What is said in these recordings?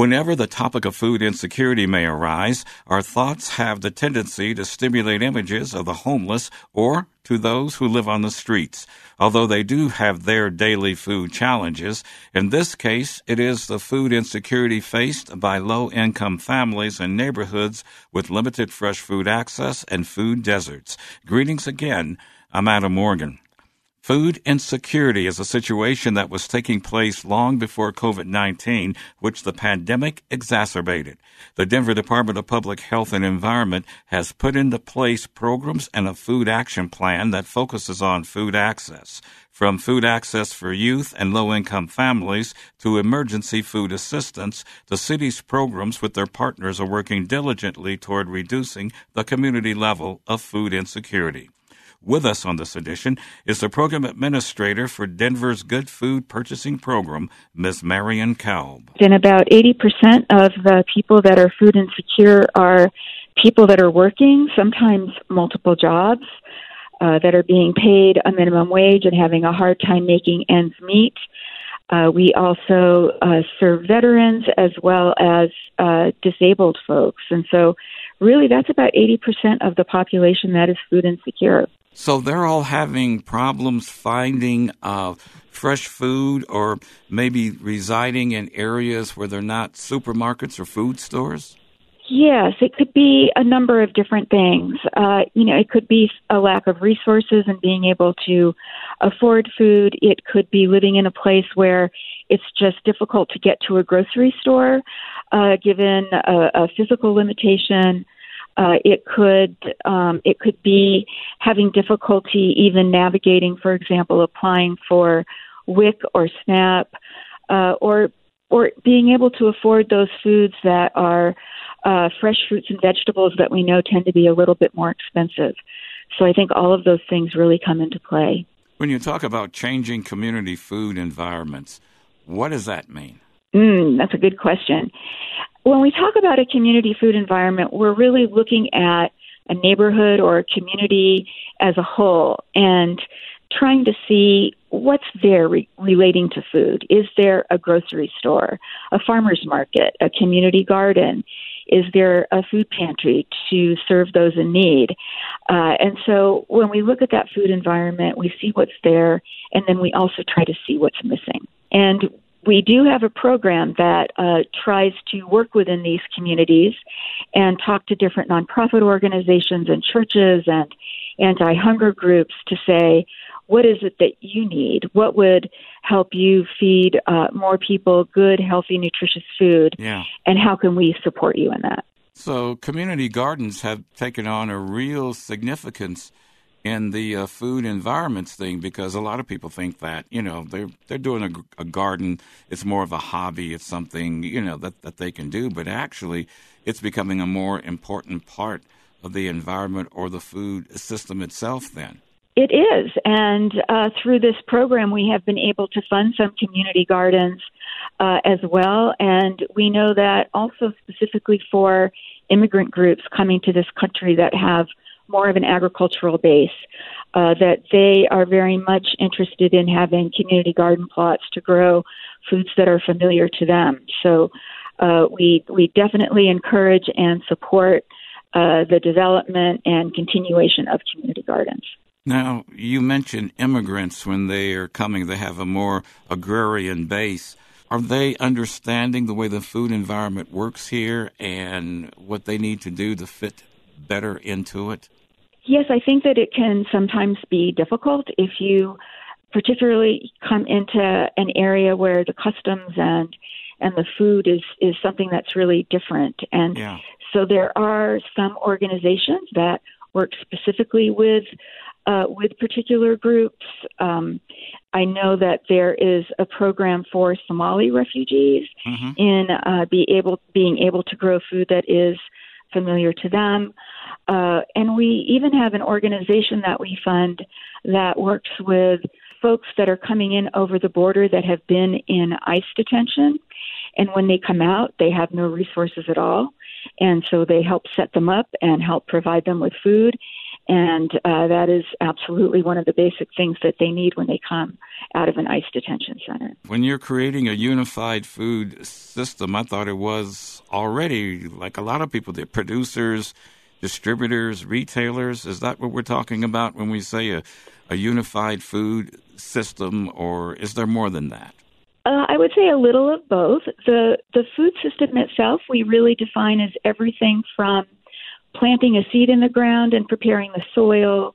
Whenever the topic of food insecurity may arise, our thoughts have the tendency to stimulate images of the homeless or to those who live on the streets. Although they do have their daily food challenges, in this case, it is the food insecurity faced by low income families and neighborhoods with limited fresh food access and food deserts. Greetings again. I'm Adam Morgan. Food insecurity is a situation that was taking place long before COVID 19, which the pandemic exacerbated. The Denver Department of Public Health and Environment has put into place programs and a food action plan that focuses on food access. From food access for youth and low income families to emergency food assistance, the city's programs with their partners are working diligently toward reducing the community level of food insecurity. With us on this edition is the program administrator for Denver's Good Food Purchasing Program, Ms. Marion Kalb. And about 80% of the people that are food insecure are people that are working, sometimes multiple jobs, uh, that are being paid a minimum wage and having a hard time making ends meet. Uh, we also uh, serve veterans as well as uh, disabled folks. And so, really, that's about 80% of the population that is food insecure. So they're all having problems finding uh, fresh food or maybe residing in areas where they're not supermarkets or food stores? Yes, it could be a number of different things. Uh, you know, it could be a lack of resources and being able to afford food. It could be living in a place where it's just difficult to get to a grocery store, uh, given a, a physical limitation. Uh, it could um, it could be having difficulty even navigating, for example, applying for WIC or SNAP, uh, or or being able to afford those foods that are uh, fresh fruits and vegetables that we know tend to be a little bit more expensive. So I think all of those things really come into play. When you talk about changing community food environments, what does that mean? Mm, that's a good question. When we talk about a community food environment, we're really looking at a neighborhood or a community as a whole and trying to see what's there re- relating to food. Is there a grocery store, a farmer's market, a community garden? Is there a food pantry to serve those in need? Uh, and so when we look at that food environment, we see what's there, and then we also try to see what's missing. And we do have a program that uh, tries to work within these communities and talk to different nonprofit organizations and churches and anti hunger groups to say, what is it that you need? What would help you feed uh, more people good, healthy, nutritious food? Yeah. And how can we support you in that? So, community gardens have taken on a real significance in the uh, food environments thing because a lot of people think that you know they're they're doing a, a, garden. It's more of a hobby. It's something you know that that they can do. But actually it's becoming a more important part of the environment or the food system itself then. It is. And uh, through this program we have been able to fund some community gardens uh, as well. And we know that also specifically for immigrant groups coming to this country that have more of an agricultural base, uh, that they are very much interested in having community garden plots to grow foods that are familiar to them. So uh, we we definitely encourage and support uh, the development and continuation of community gardens. Now, you mentioned immigrants when they are coming; they have a more agrarian base. Are they understanding the way the food environment works here and what they need to do to fit better into it? Yes, I think that it can sometimes be difficult if you particularly come into an area where the customs and and the food is is something that's really different and yeah. so there are some organizations that work specifically with uh, with particular groups. Um, I know that there is a program for Somali refugees mm-hmm. in uh, be able being able to grow food that is familiar to them. Uh, and we even have an organization that we fund that works with folks that are coming in over the border that have been in ICE detention. And when they come out, they have no resources at all. And so they help set them up and help provide them with food. And uh, that is absolutely one of the basic things that they need when they come out of an ICE detention center. When you're creating a unified food system, I thought it was already like a lot of people, the producers, distributors, retailers. Is that what we're talking about when we say a, a unified food system, or is there more than that? Uh, I would say a little of both. The the food system itself we really define as everything from planting a seed in the ground and preparing the soil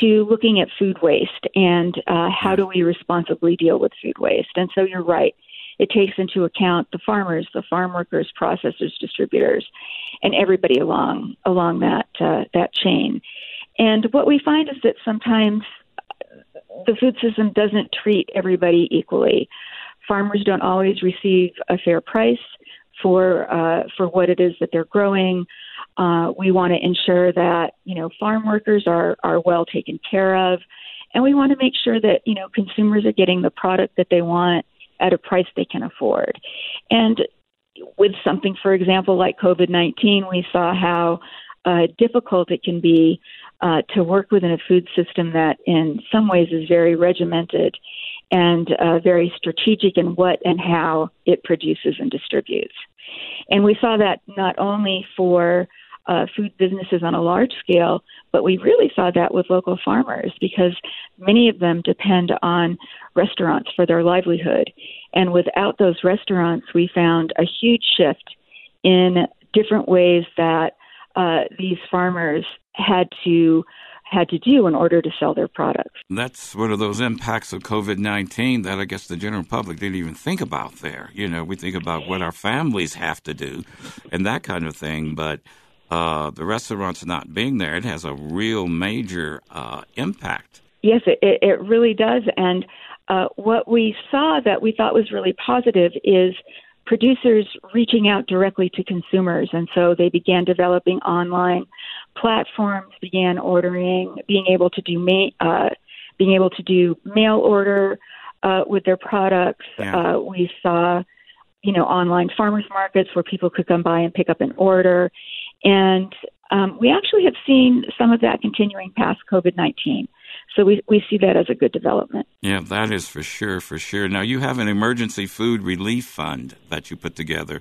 to looking at food waste and uh, how do we responsibly deal with food waste. And so you're right. It takes into account the farmers, the farm workers, processors, distributors, and everybody along along that uh, that chain. And what we find is that sometimes the food system doesn't treat everybody equally. Farmers don't always receive a fair price for uh, for what it is that they're growing. Uh, we want to ensure that you know farm workers are are well taken care of, and we want to make sure that you know consumers are getting the product that they want at a price they can afford. And with something, for example, like COVID nineteen, we saw how uh, difficult it can be uh, to work within a food system that, in some ways, is very regimented and uh, very strategic in what and how it produces and distributes. And we saw that not only for uh, food businesses on a large scale, but we really saw that with local farmers because many of them depend on restaurants for their livelihood. And without those restaurants, we found a huge shift in different ways that uh, these farmers had to had to do in order to sell their products. That's one of those impacts of COVID 19 that I guess the general public didn't even think about there. You know, we think about what our families have to do and that kind of thing, but uh, the restaurants not being there, it has a real major uh, impact. Yes, it, it really does. And uh, what we saw that we thought was really positive is producers reaching out directly to consumers. And so they began developing online platforms, began ordering, being able to do ma- uh, being able to do mail order uh, with their products. Yeah. Uh, we saw, you know, online farmers markets where people could come by and pick up an order, and um, we actually have seen some of that continuing past COVID nineteen. So we, we see that as a good development. Yeah, that is for sure, for sure. Now, you have an emergency food relief fund that you put together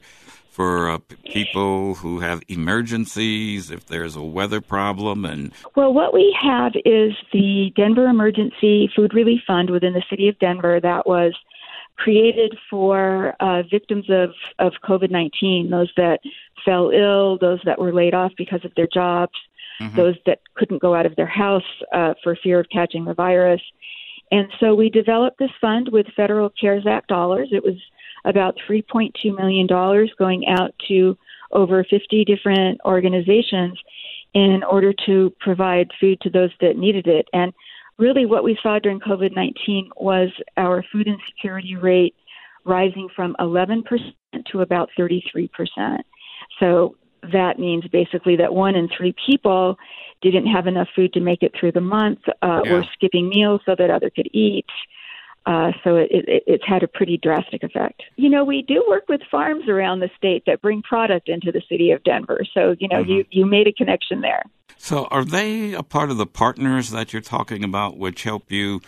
for uh, people who have emergencies, if there's a weather problem, and well, what we have is the Denver Emergency Food Relief Fund within the city of Denver that was created for uh, victims of of COVID nineteen, those that fell ill, those that were laid off because of their jobs, mm-hmm. those that couldn't go out of their house uh, for fear of catching the virus. And so we developed this fund with federal CARES Act dollars. It was about $3.2 million going out to over 50 different organizations in order to provide food to those that needed it. And really, what we saw during COVID 19 was our food insecurity rate rising from 11% to about 33%. So that means basically that one in three people didn't have enough food to make it through the month uh, yeah. or skipping meals so that other could eat. Uh, so it, it, it's had a pretty drastic effect. You know, we do work with farms around the state that bring product into the city of Denver. So, you know, mm-hmm. you, you made a connection there. So, are they a part of the partners that you're talking about, which help you,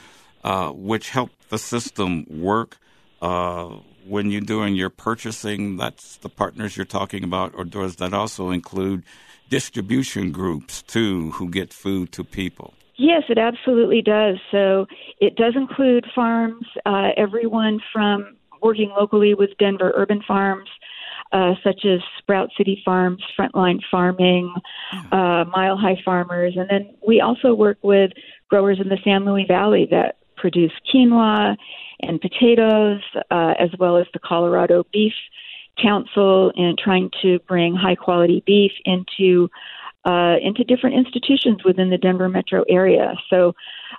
uh, which help the system work? Uh, when you're doing your purchasing, that's the partners you're talking about, or does that also include distribution groups too who get food to people? Yes, it absolutely does. So it does include farms, uh, everyone from working locally with Denver urban farms, uh, such as Sprout City Farms, Frontline Farming, uh, Mile High Farmers, and then we also work with growers in the San Luis Valley that produce quinoa and potatoes, uh, as well as the Colorado Beef Council, and trying to bring high quality beef into uh, into different institutions within the Denver metro area. So,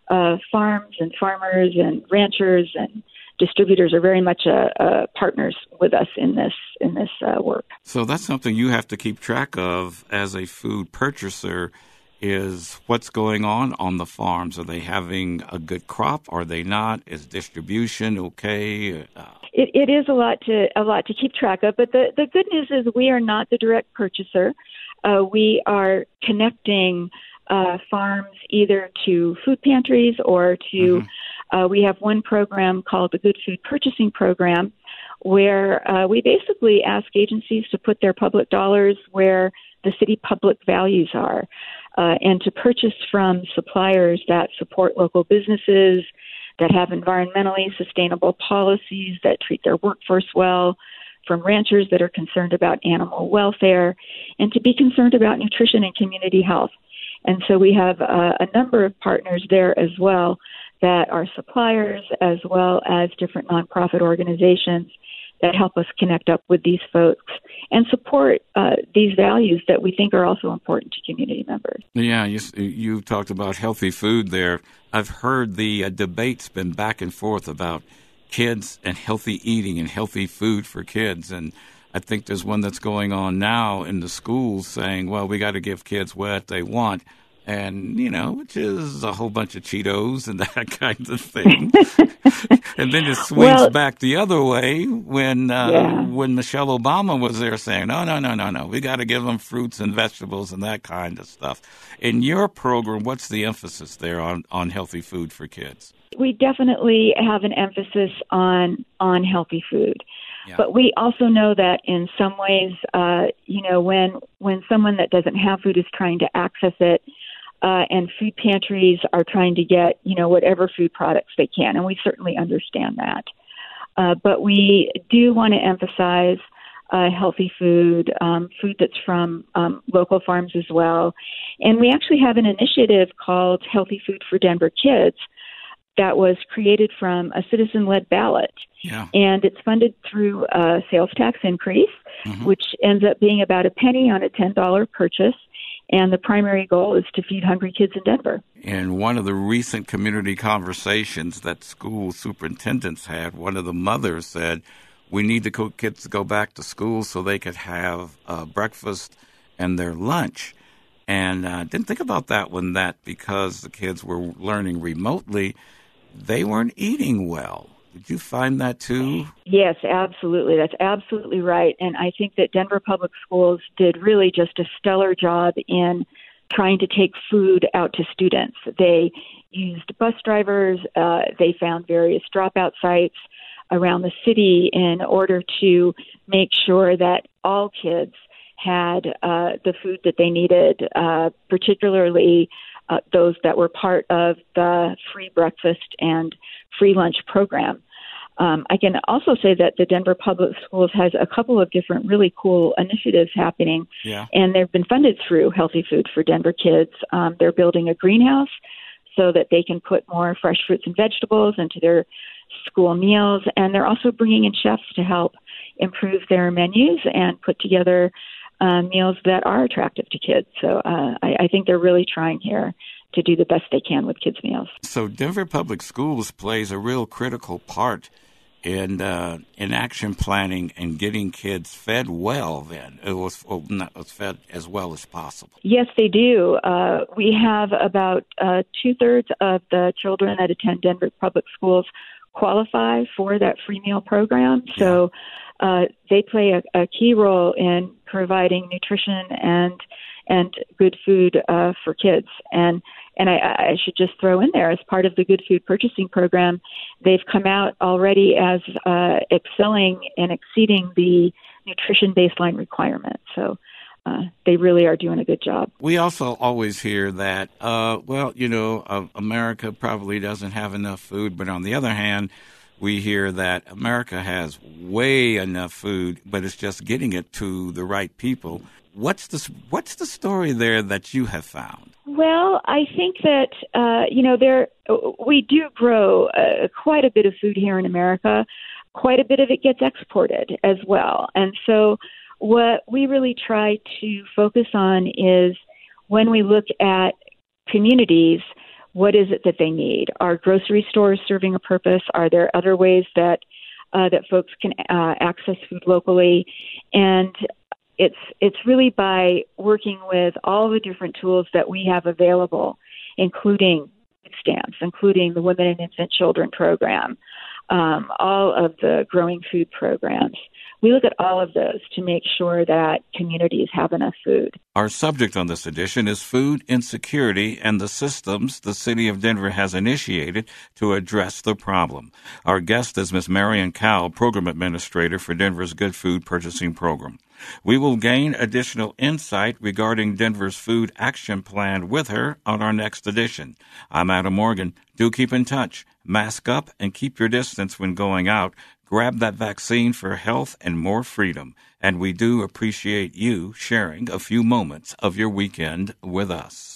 uh, farms and farmers and ranchers and distributors are very much uh, uh, partners with us in this in this uh, work. So that's something you have to keep track of as a food purchaser is what's going on on the farms. Are they having a good crop? Are they not? Is distribution okay? Uh, it, it is a lot to a lot to keep track of. But the the good news is we are not the direct purchaser. Uh, we are connecting uh, farms either to food pantries or to. Mm-hmm. Uh, we have one program called the Good Food Purchasing Program, where uh, we basically ask agencies to put their public dollars where the city public values are, uh, and to purchase from suppliers that support local businesses, that have environmentally sustainable policies, that treat their workforce well, from ranchers that are concerned about animal welfare, and to be concerned about nutrition and community health. And so we have uh, a number of partners there as well that are suppliers as well as different nonprofit organizations that help us connect up with these folks and support uh, these values that we think are also important to community members. Yeah, you, you talked about healthy food there. I've heard the uh, debates been back and forth about kids and healthy eating and healthy food for kids. And I think there's one that's going on now in the schools saying, well, we got to give kids what they want and you know, which is a whole bunch of Cheetos and that kind of thing. and then it swings well, back the other way when uh, yeah. when Michelle Obama was there saying, "No, no, no, no, no, we got to give them fruits and vegetables and that kind of stuff." In your program, what's the emphasis there on on healthy food for kids? We definitely have an emphasis on on healthy food. But we also know that in some ways, uh, you know, when when someone that doesn't have food is trying to access it, uh, and food pantries are trying to get you know whatever food products they can, and we certainly understand that. Uh, but we do want to emphasize uh, healthy food, um, food that's from um, local farms as well, and we actually have an initiative called Healthy Food for Denver Kids that was created from a citizen-led ballot. Yeah. And it's funded through a sales tax increase, mm-hmm. which ends up being about a penny on a $10 purchase. And the primary goal is to feed hungry kids in Denver. In one of the recent community conversations that school superintendents had, one of the mothers said, We need the kids to go back to school so they could have uh, breakfast and their lunch. And I uh, didn't think about that one that because the kids were learning remotely, they weren't eating well. Did you find that too? Yes, absolutely. That's absolutely right. And I think that Denver Public Schools did really just a stellar job in trying to take food out to students. They used bus drivers, uh, they found various dropout sites around the city in order to make sure that all kids had uh, the food that they needed, uh, particularly uh, those that were part of the free breakfast and free lunch program. Um, I can also say that the Denver Public Schools has a couple of different really cool initiatives happening, yeah. and they've been funded through Healthy Food for Denver Kids. Um, they're building a greenhouse so that they can put more fresh fruits and vegetables into their school meals, and they're also bringing in chefs to help improve their menus and put together uh, meals that are attractive to kids. So uh, I, I think they're really trying here to do the best they can with kids' meals. So Denver Public Schools plays a real critical part in uh, in action planning and getting kids fed well. Then it was, well, not, was fed as well as possible. Yes, they do. Uh, we have about uh, two thirds of the children that attend Denver public schools qualify for that free meal program. So uh, they play a, a key role in providing nutrition and and good food uh, for kids. And and I, I should just throw in there, as part of the Good Food Purchasing Program, they've come out already as uh, excelling and exceeding the nutrition baseline requirement. So uh, they really are doing a good job. We also always hear that, uh, well, you know, uh, America probably doesn't have enough food, but on the other hand, we hear that America has way enough food, but it's just getting it to the right people. What's the what's the story there that you have found? Well, I think that uh, you know there we do grow uh, quite a bit of food here in America. Quite a bit of it gets exported as well, and so what we really try to focus on is when we look at communities, what is it that they need? Are grocery stores serving a purpose? Are there other ways that uh, that folks can uh, access food locally? And it's it's really by working with all the different tools that we have available, including stamps, including the Women and Infant Children program, um, all of the growing food programs. We look at all of those to make sure that communities have enough food. Our subject on this edition is food insecurity and the systems the City of Denver has initiated to address the problem. Our guest is Ms. Marion Kalb, Program Administrator for Denver's Good Food Purchasing Program. We will gain additional insight regarding Denver's Food Action Plan with her on our next edition. I'm Adam Morgan. Do keep in touch, mask up, and keep your distance when going out. Grab that vaccine for health and more freedom. And we do appreciate you sharing a few moments of your weekend with us.